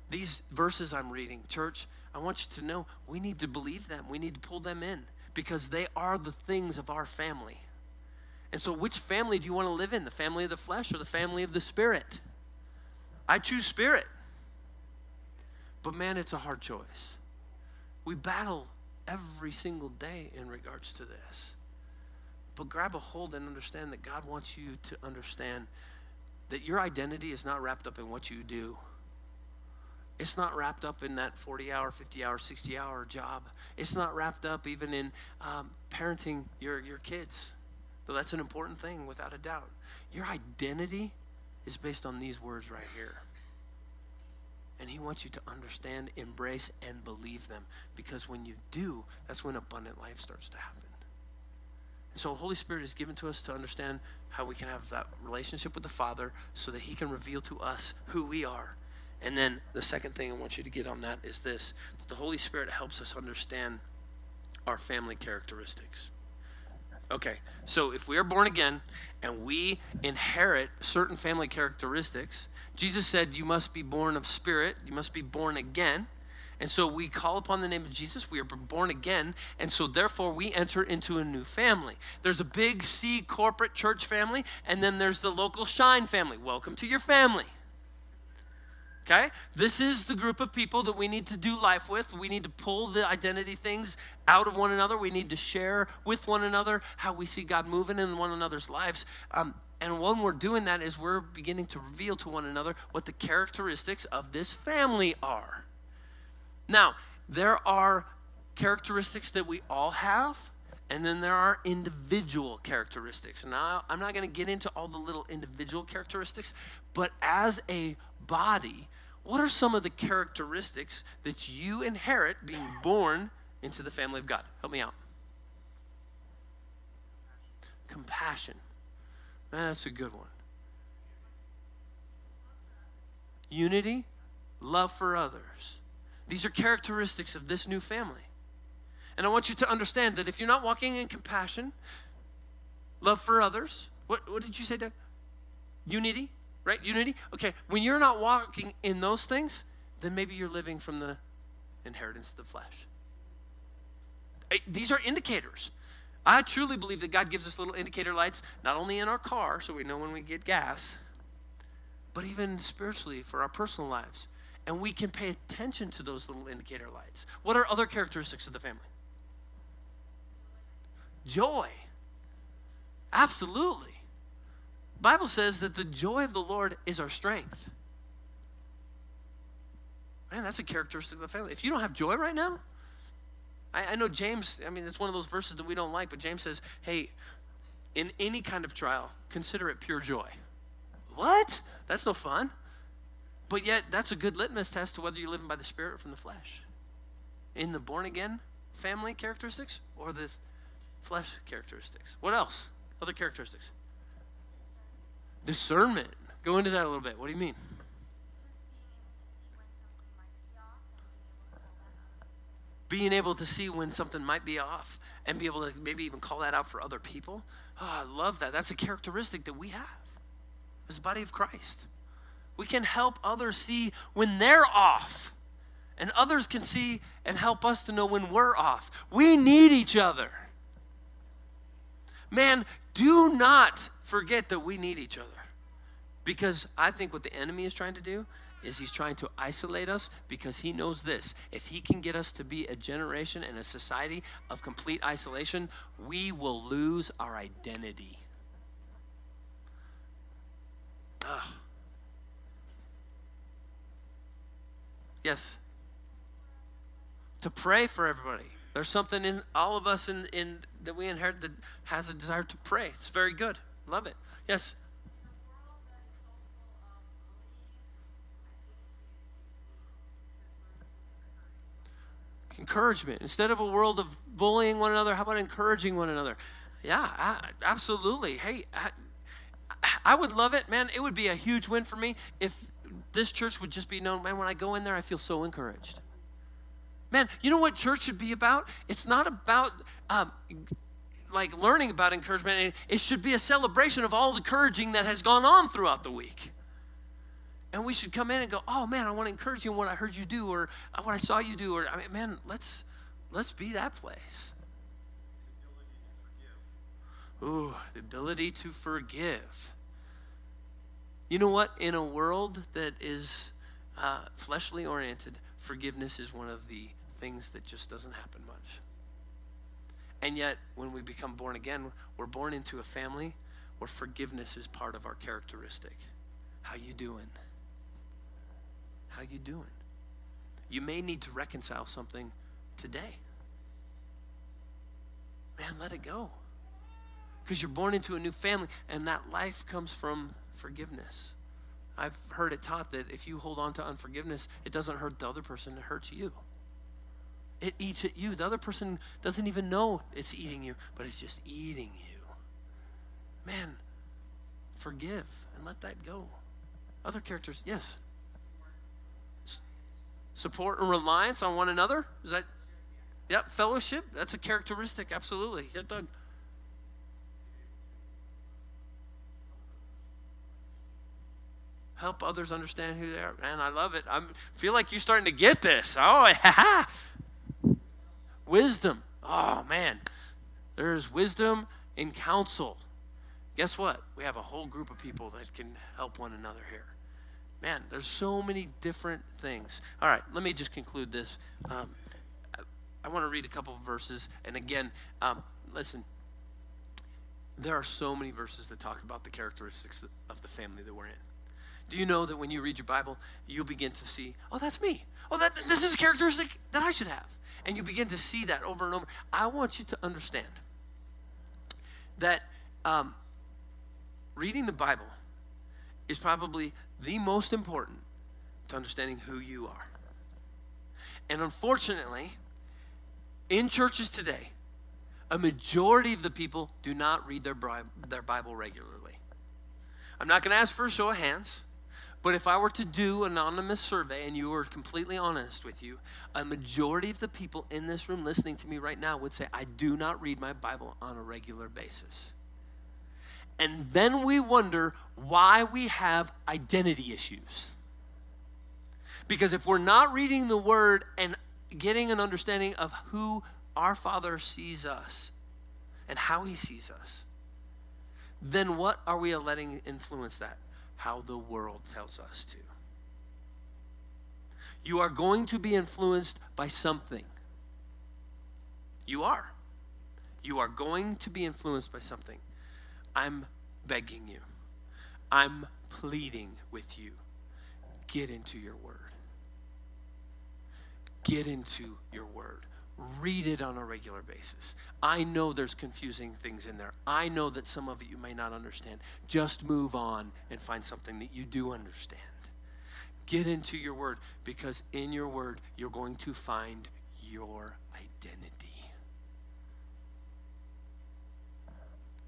A: These verses I'm reading, church, I want you to know we need to believe them. We need to pull them in because they are the things of our family. And so, which family do you want to live in? The family of the flesh or the family of the spirit? I choose spirit But man, it's a hard choice. We battle every single day in regards to this. But grab a hold and understand that God wants you to understand that your identity is not wrapped up in what you do. It's not wrapped up in that 40 hour, 50 hour, 60 hour job. It's not wrapped up even in um, parenting your, your kids. Though that's an important thing, without a doubt. Your identity is based on these words right here. And He wants you to understand, embrace, and believe them. Because when you do, that's when abundant life starts to happen. And so, Holy Spirit is given to us to understand how we can have that relationship with the Father so that He can reveal to us who we are. And then the second thing I want you to get on that is this that the Holy Spirit helps us understand our family characteristics. Okay, so if we are born again and we inherit certain family characteristics, Jesus said, You must be born of spirit, you must be born again. And so we call upon the name of Jesus. We are born again. And so therefore we enter into a new family. There's a big C corporate church family, and then there's the local Shine family. Welcome to your family. Okay? This is the group of people that we need to do life with. We need to pull the identity things out of one another. We need to share with one another how we see God moving in one another's lives. Um, and when we're doing that, is we're beginning to reveal to one another what the characteristics of this family are. Now, there are characteristics that we all have, and then there are individual characteristics. Now I'm not going to get into all the little individual characteristics, but as a body, what are some of the characteristics that you inherit being born into the family of God? Help me out. Compassion. Man, That's a good one. Unity, love for others. These are characteristics of this new family. And I want you to understand that if you're not walking in compassion, love for others, what, what did you say, Doug? Unity, right? Unity. Okay, when you're not walking in those things, then maybe you're living from the inheritance of the flesh. These are indicators. I truly believe that God gives us little indicator lights, not only in our car, so we know when we get gas, but even spiritually for our personal lives. And we can pay attention to those little indicator lights. What are other characteristics of the family? Joy. Absolutely. Bible says that the joy of the Lord is our strength. Man, that's a characteristic of the family. If you don't have joy right now, I, I know James, I mean, it's one of those verses that we don't like, but James says, hey, in any kind of trial, consider it pure joy. What? That's no fun. But yet, that's a good litmus test to whether you're living by the Spirit or from the flesh. In the born again family characteristics or the flesh characteristics. What else? Other characteristics. Discernment. Go into that a little bit. What do you mean? being able to see when something might be off and be able to maybe even call that out for other people. Oh, I love that. That's a characteristic that we have as the body of Christ. We can help others see when they're off, and others can see and help us to know when we're off. We need each other. Man, do not forget that we need each other. Because I think what the enemy is trying to do is he's trying to isolate us because he knows this. If he can get us to be a generation and a society of complete isolation, we will lose our identity. Ugh. Yes. To pray for everybody. There's something in all of us in, in that we inherit that has a desire to pray. It's very good. Love it. Yes. encouragement. Instead of a world of bullying one another, how about encouraging one another? Yeah, I, absolutely. Hey, I, I would love it, man. It would be a huge win for me if this church would just be known, man, when I go in there, I feel so encouraged. Man, you know what church should be about? It's not about um, like learning about encouragement. It should be a celebration of all the encouraging that has gone on throughout the week. And we should come in and go, oh man, I want to encourage you in what I heard you do or uh, what I saw you do. Or I mean, man, let's let's be that place. Ooh, the ability to forgive. You know what? In a world that is uh, fleshly oriented, forgiveness is one of the things that just doesn't happen much. And yet, when we become born again, we're born into a family where forgiveness is part of our characteristic. How you doing? How you doing? You may need to reconcile something today. Man, let it go. Because you're born into a new family, and that life comes from forgiveness. I've heard it taught that if you hold on to unforgiveness, it doesn't hurt the other person, it hurts you. It eats at you. The other person doesn't even know it's eating you, but it's just eating you. Man, forgive and let that go. Other characters, yes. S- support and reliance on one another. Is that? Yep, fellowship. That's a characteristic, absolutely. Yeah, Doug. help others understand who they are. Man, I love it. I feel like you're starting to get this. Oh, yeah. Wisdom. Oh, man. There's wisdom in counsel. Guess what? We have a whole group of people that can help one another here. Man, there's so many different things. All right, let me just conclude this. Um, I, want to read a couple of verses. And again, um, listen, there are so many verses that talk about the characteristics of the family that we're in. Do you know that when you read your Bible, you'll begin to see, oh, that's me. Oh, that this is a characteristic that I should have. And you begin to see that over and over. I want you to understand that um, reading the Bible is probably the most important to understanding who you are. And unfortunately, in churches today, a majority of the people do not read their, their Bible regularly. I'm not going to ask for a show of hands. But if I were to do an anonymous survey and you were completely honest with you, a majority of the people in this room listening to me right now would say, I do not read my Bible on a regular basis. And then we wonder why we have identity issues. Because if we're not reading the Word and getting an understanding of who our Father sees us and how He sees us, then what are we letting influence that? How the world tells us to. You are going to be influenced by something. You are. You are going to be influenced by something. I'm begging you. I'm pleading with you. Get into your word. Get into your word. Read it on a regular basis. I know there's confusing things in there. I know that some of it you may not understand. Just move on and find something that you do understand. Get into your word because in your word you're going to find your identity.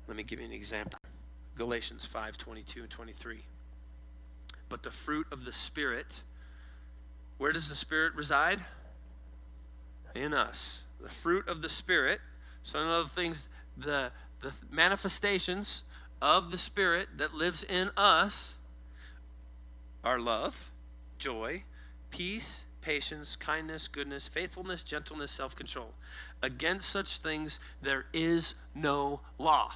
A: Let me give you an example. Galatians 5 22 and 23. But the fruit of the Spirit, where does the Spirit reside? In us. The fruit of the Spirit, some of the things, the, the manifestations of the Spirit that lives in us are love, joy, peace, patience, kindness, goodness, faithfulness, gentleness, self control. Against such things there is no law.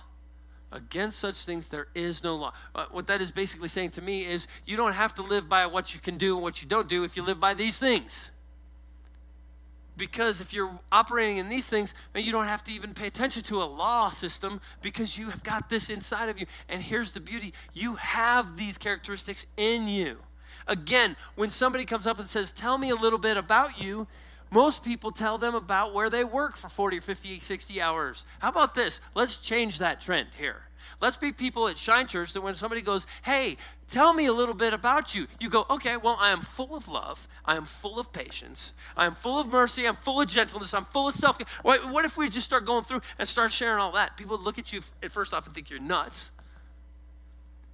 A: Against such things there is no law. Uh, what that is basically saying to me is you don't have to live by what you can do and what you don't do if you live by these things because if you're operating in these things, you don't have to even pay attention to a law system because you have got this inside of you. And here's the beauty you have these characteristics in you. Again, when somebody comes up and says, Tell me a little bit about you, most people tell them about where they work for 40 or 50, 60 hours. How about this? Let's change that trend here. Let's be people at Shine Church that when somebody goes, Hey, tell me a little bit about you, you go, Okay, well, I am full of love. I am full of patience. I am full of mercy. I'm full of gentleness. I'm full of self. What if we just start going through and start sharing all that? People look at you at first off and think you're nuts.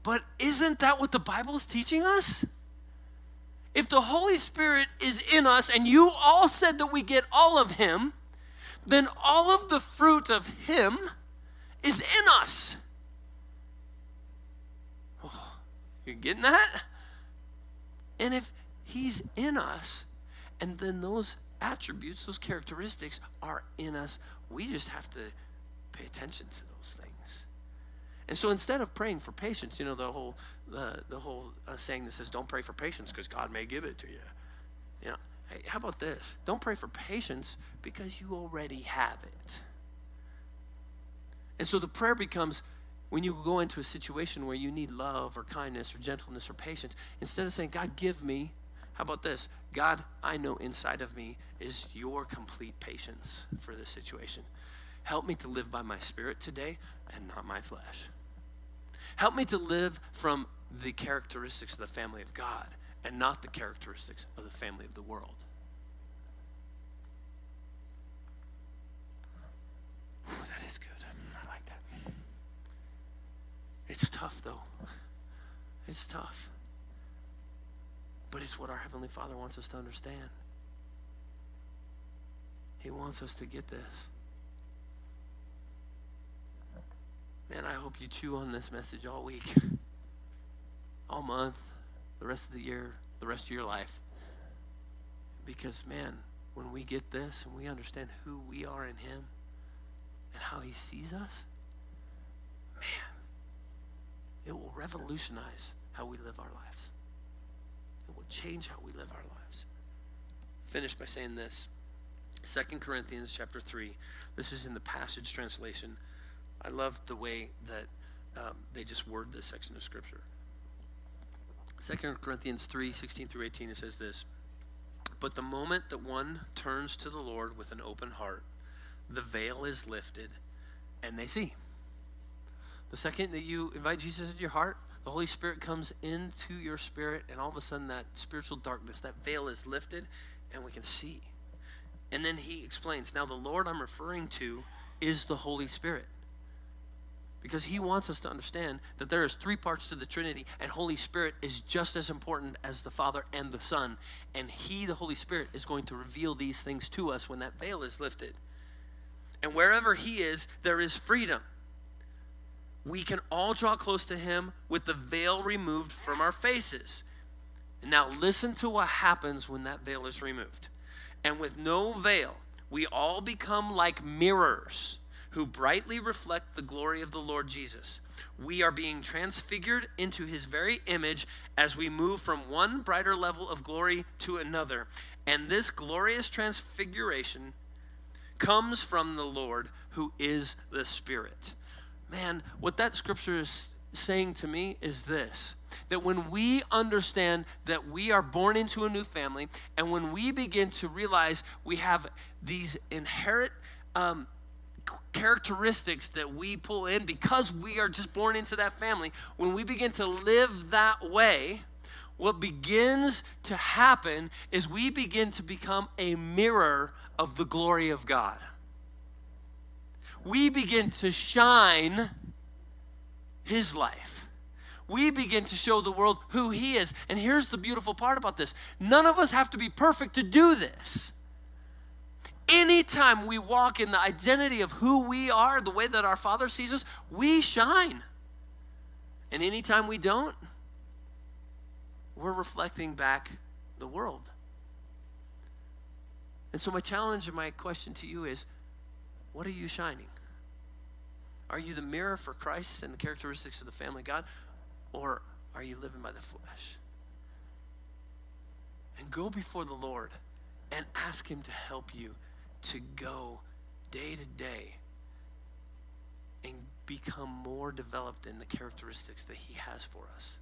A: But isn't that what the Bible is teaching us? If the Holy Spirit is in us and you all said that we get all of Him, then all of the fruit of Him is in us. Oh, You're getting that? And if He's in us, and then those attributes, those characteristics are in us, we just have to pay attention to those things. And so instead of praying for patience, you know, the whole, the, the whole uh, saying that says, don't pray for patience because God may give it to you. You know, Hey, how about this? Don't pray for patience because you already have it. And so the prayer becomes when you go into a situation where you need love or kindness or gentleness or patience, instead of saying, God, give me, how about this? God, I know inside of me is your complete patience for this situation. Help me to live by my spirit today and not my flesh. Help me to live from the characteristics of the family of God and not the characteristics of the family of the world. That is good. I like that. It's tough, though. It's tough. But it's what our Heavenly Father wants us to understand. He wants us to get this. Man, I hope you chew on this message all week, all month, the rest of the year, the rest of your life. Because, man, when we get this and we understand who we are in Him and how He sees us, man, it will revolutionize how we live our lives. It will change how we live our lives. Finish by saying this. 2 Corinthians chapter 3. This is in the Passion Translation. I love the way that um, they just word this section of scripture. 2 Corinthians 3 16 through 18, it says this But the moment that one turns to the Lord with an open heart, the veil is lifted and they see. The second that you invite Jesus into your heart, the Holy Spirit comes into your spirit, and all of a sudden, that spiritual darkness, that veil is lifted, and we can see. And then he explains now, the Lord I'm referring to is the Holy Spirit because he wants us to understand that there is three parts to the trinity and holy spirit is just as important as the father and the son. And he the holy spirit is going to reveal these things to us when that veil is lifted. And wherever he is there is freedom. We can all draw close to him with the veil removed from our faces. Now listen to what happens when that veil is removed. And with no veil we all become like mirrors who brightly reflect the glory of the Lord Jesus. We are being transfigured into his very image as we move from one brighter level of glory to another. And this glorious transfiguration comes from the Lord who is the Spirit. Man, what that scripture is saying to me is this that when we understand that we are born into a new family, and when we begin to realize we have these inherent um, characteristics that we pull in because we are just born into that family, when we begin to live that way, what begins to happen is we begin to become a mirror of the glory of God. We begin to shine His life. We begin to show the world who He is. And here's the beautiful part about this none of us have to be perfect to do this. Anytime we walk in the identity of who we are, the way that our Father sees us, we shine. And anytime we don't, we're reflecting back the world. And so, my challenge and my question to you is what are you shining? Are you the mirror for Christ and the characteristics of the family God? Or are you living by the flesh? And go before the Lord and ask Him to help you to go day to day and become more developed in the characteristics that He has for us.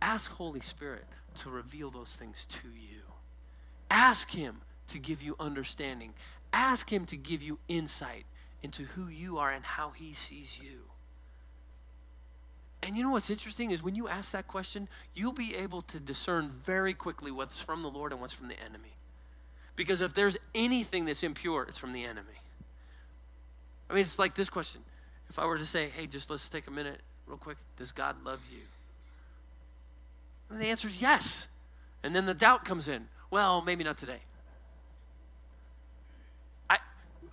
A: Ask Holy Spirit to reveal those things to you. Ask Him to give you understanding. Ask Him to give you insight into who you are and how He sees you. And you know what's interesting is when you ask that question, you'll be able to discern very quickly what's from the Lord and what's from the enemy. Because if there's anything that's impure, it's from the enemy. I mean, it's like this question. If I were to say, hey, just let's take a minute real quick, does God love you? And the answer is yes. And then the doubt comes in. Well, maybe not today. I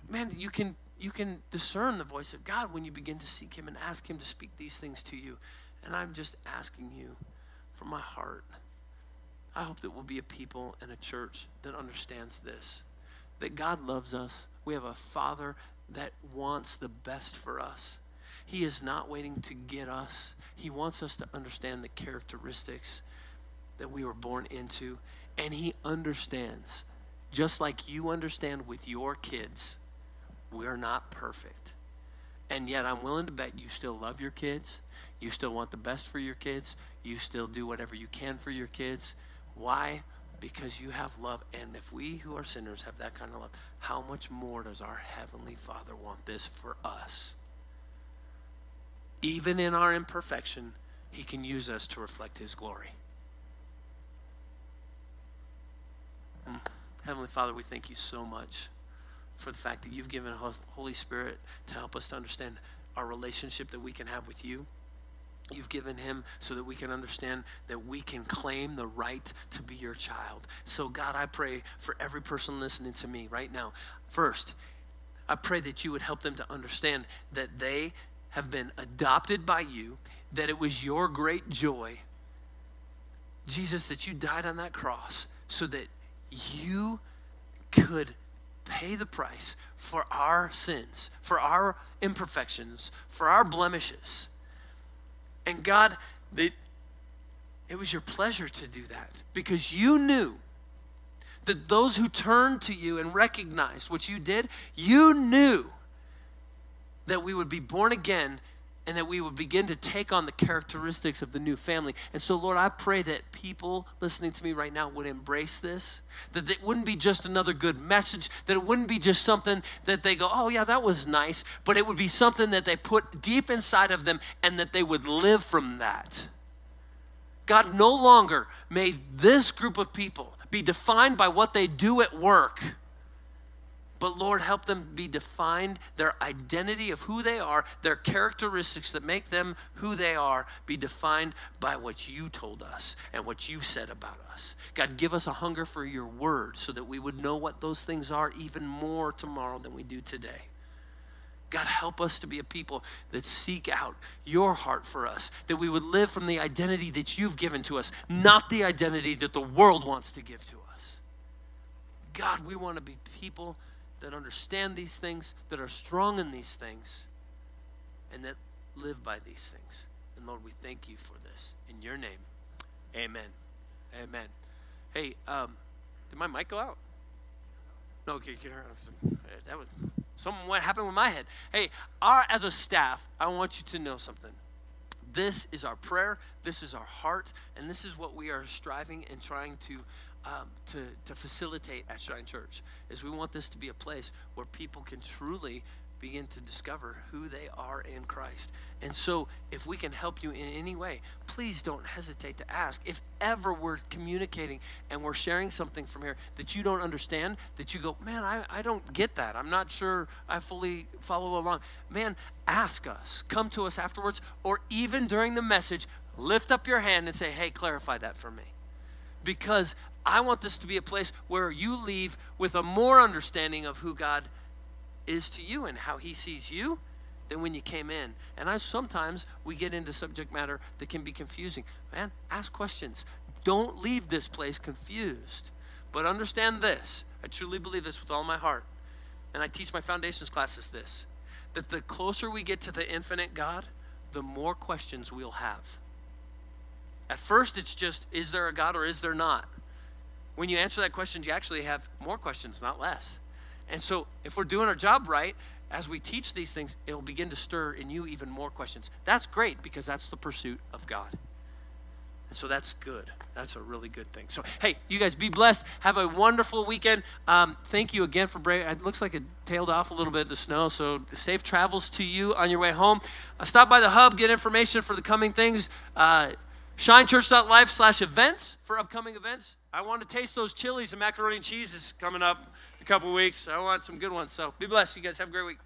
A: man, you can you can discern the voice of God when you begin to seek him and ask him to speak these things to you. And I'm just asking you from my heart I hope that we'll be a people and a church that understands this that God loves us. We have a Father that wants the best for us. He is not waiting to get us, He wants us to understand the characteristics that we were born into. And He understands, just like you understand with your kids, we're not perfect. And yet, I'm willing to bet you still love your kids. You still want the best for your kids. You still do whatever you can for your kids. Why? Because you have love. And if we who are sinners have that kind of love, how much more does our Heavenly Father want this for us? Even in our imperfection, He can use us to reflect His glory. Mm. Heavenly Father, we thank you so much for the fact that you've given Holy Spirit to help us to understand our relationship that we can have with you. You've given him so that we can understand that we can claim the right to be your child. So, God, I pray for every person listening to me right now. First, I pray that you would help them to understand that they have been adopted by you, that it was your great joy, Jesus, that you died on that cross so that you could pay the price for our sins, for our imperfections, for our blemishes. And God, that it was your pleasure to do that because you knew that those who turned to you and recognized what you did, you knew that we would be born again and that we would begin to take on the characteristics of the new family. And so, Lord, I pray that people listening to me right now would embrace this, that it wouldn't be just another good message, that it wouldn't be just something that they go, oh, yeah, that was nice, but it would be something that they put deep inside of them and that they would live from that. God no longer made this group of people be defined by what they do at work but Lord, help them be defined, their identity of who they are, their characteristics that make them who they are, be defined by what you told us and what you said about us. God, give us a hunger for your word so that we would know what those things are even more tomorrow than we do today. God, help us to be a people that seek out your heart for us, that we would live from the identity that you've given to us, not the identity that the world wants to give to us. God, we want to be people that understand these things, that are strong in these things, and that live by these things. And Lord, we thank you for this. In your name, amen. Amen. Hey, um, did my mic go out? No, okay, can hear. That was something what happened with my head. Hey, our as a staff, I want you to know something. This is our prayer, this is our heart, and this is what we are striving and trying to um, to, to facilitate at Shine Church is we want this to be a place where people can truly begin to discover who they are in Christ. And so, if we can help you in any way, please don't hesitate to ask. If ever we're communicating and we're sharing something from here that you don't understand, that you go, man, I, I don't get that. I'm not sure I fully follow along. Man, ask us. Come to us afterwards, or even during the message, lift up your hand and say, hey, clarify that for me. Because I want this to be a place where you leave with a more understanding of who God is to you and how he sees you than when you came in. And I sometimes we get into subject matter that can be confusing. Man, ask questions. Don't leave this place confused. But understand this. I truly believe this with all my heart. And I teach my foundations classes this that the closer we get to the infinite God, the more questions we'll have. At first, it's just, is there a God or is there not? When you answer that question, you actually have more questions, not less. And so, if we're doing our job right, as we teach these things, it'll begin to stir in you even more questions. That's great because that's the pursuit of God. And so that's good. That's a really good thing. So, hey, you guys be blessed. Have a wonderful weekend. Um, thank you again for break. It looks like it tailed off a little bit the snow. So, safe travels to you on your way home. Uh, stop by the hub, get information for the coming things. Uh, ShineChurch.life slash events for upcoming events. I want to taste those chilies and macaroni and cheeses coming up in a couple weeks. I want some good ones. So be blessed. You guys have a great week.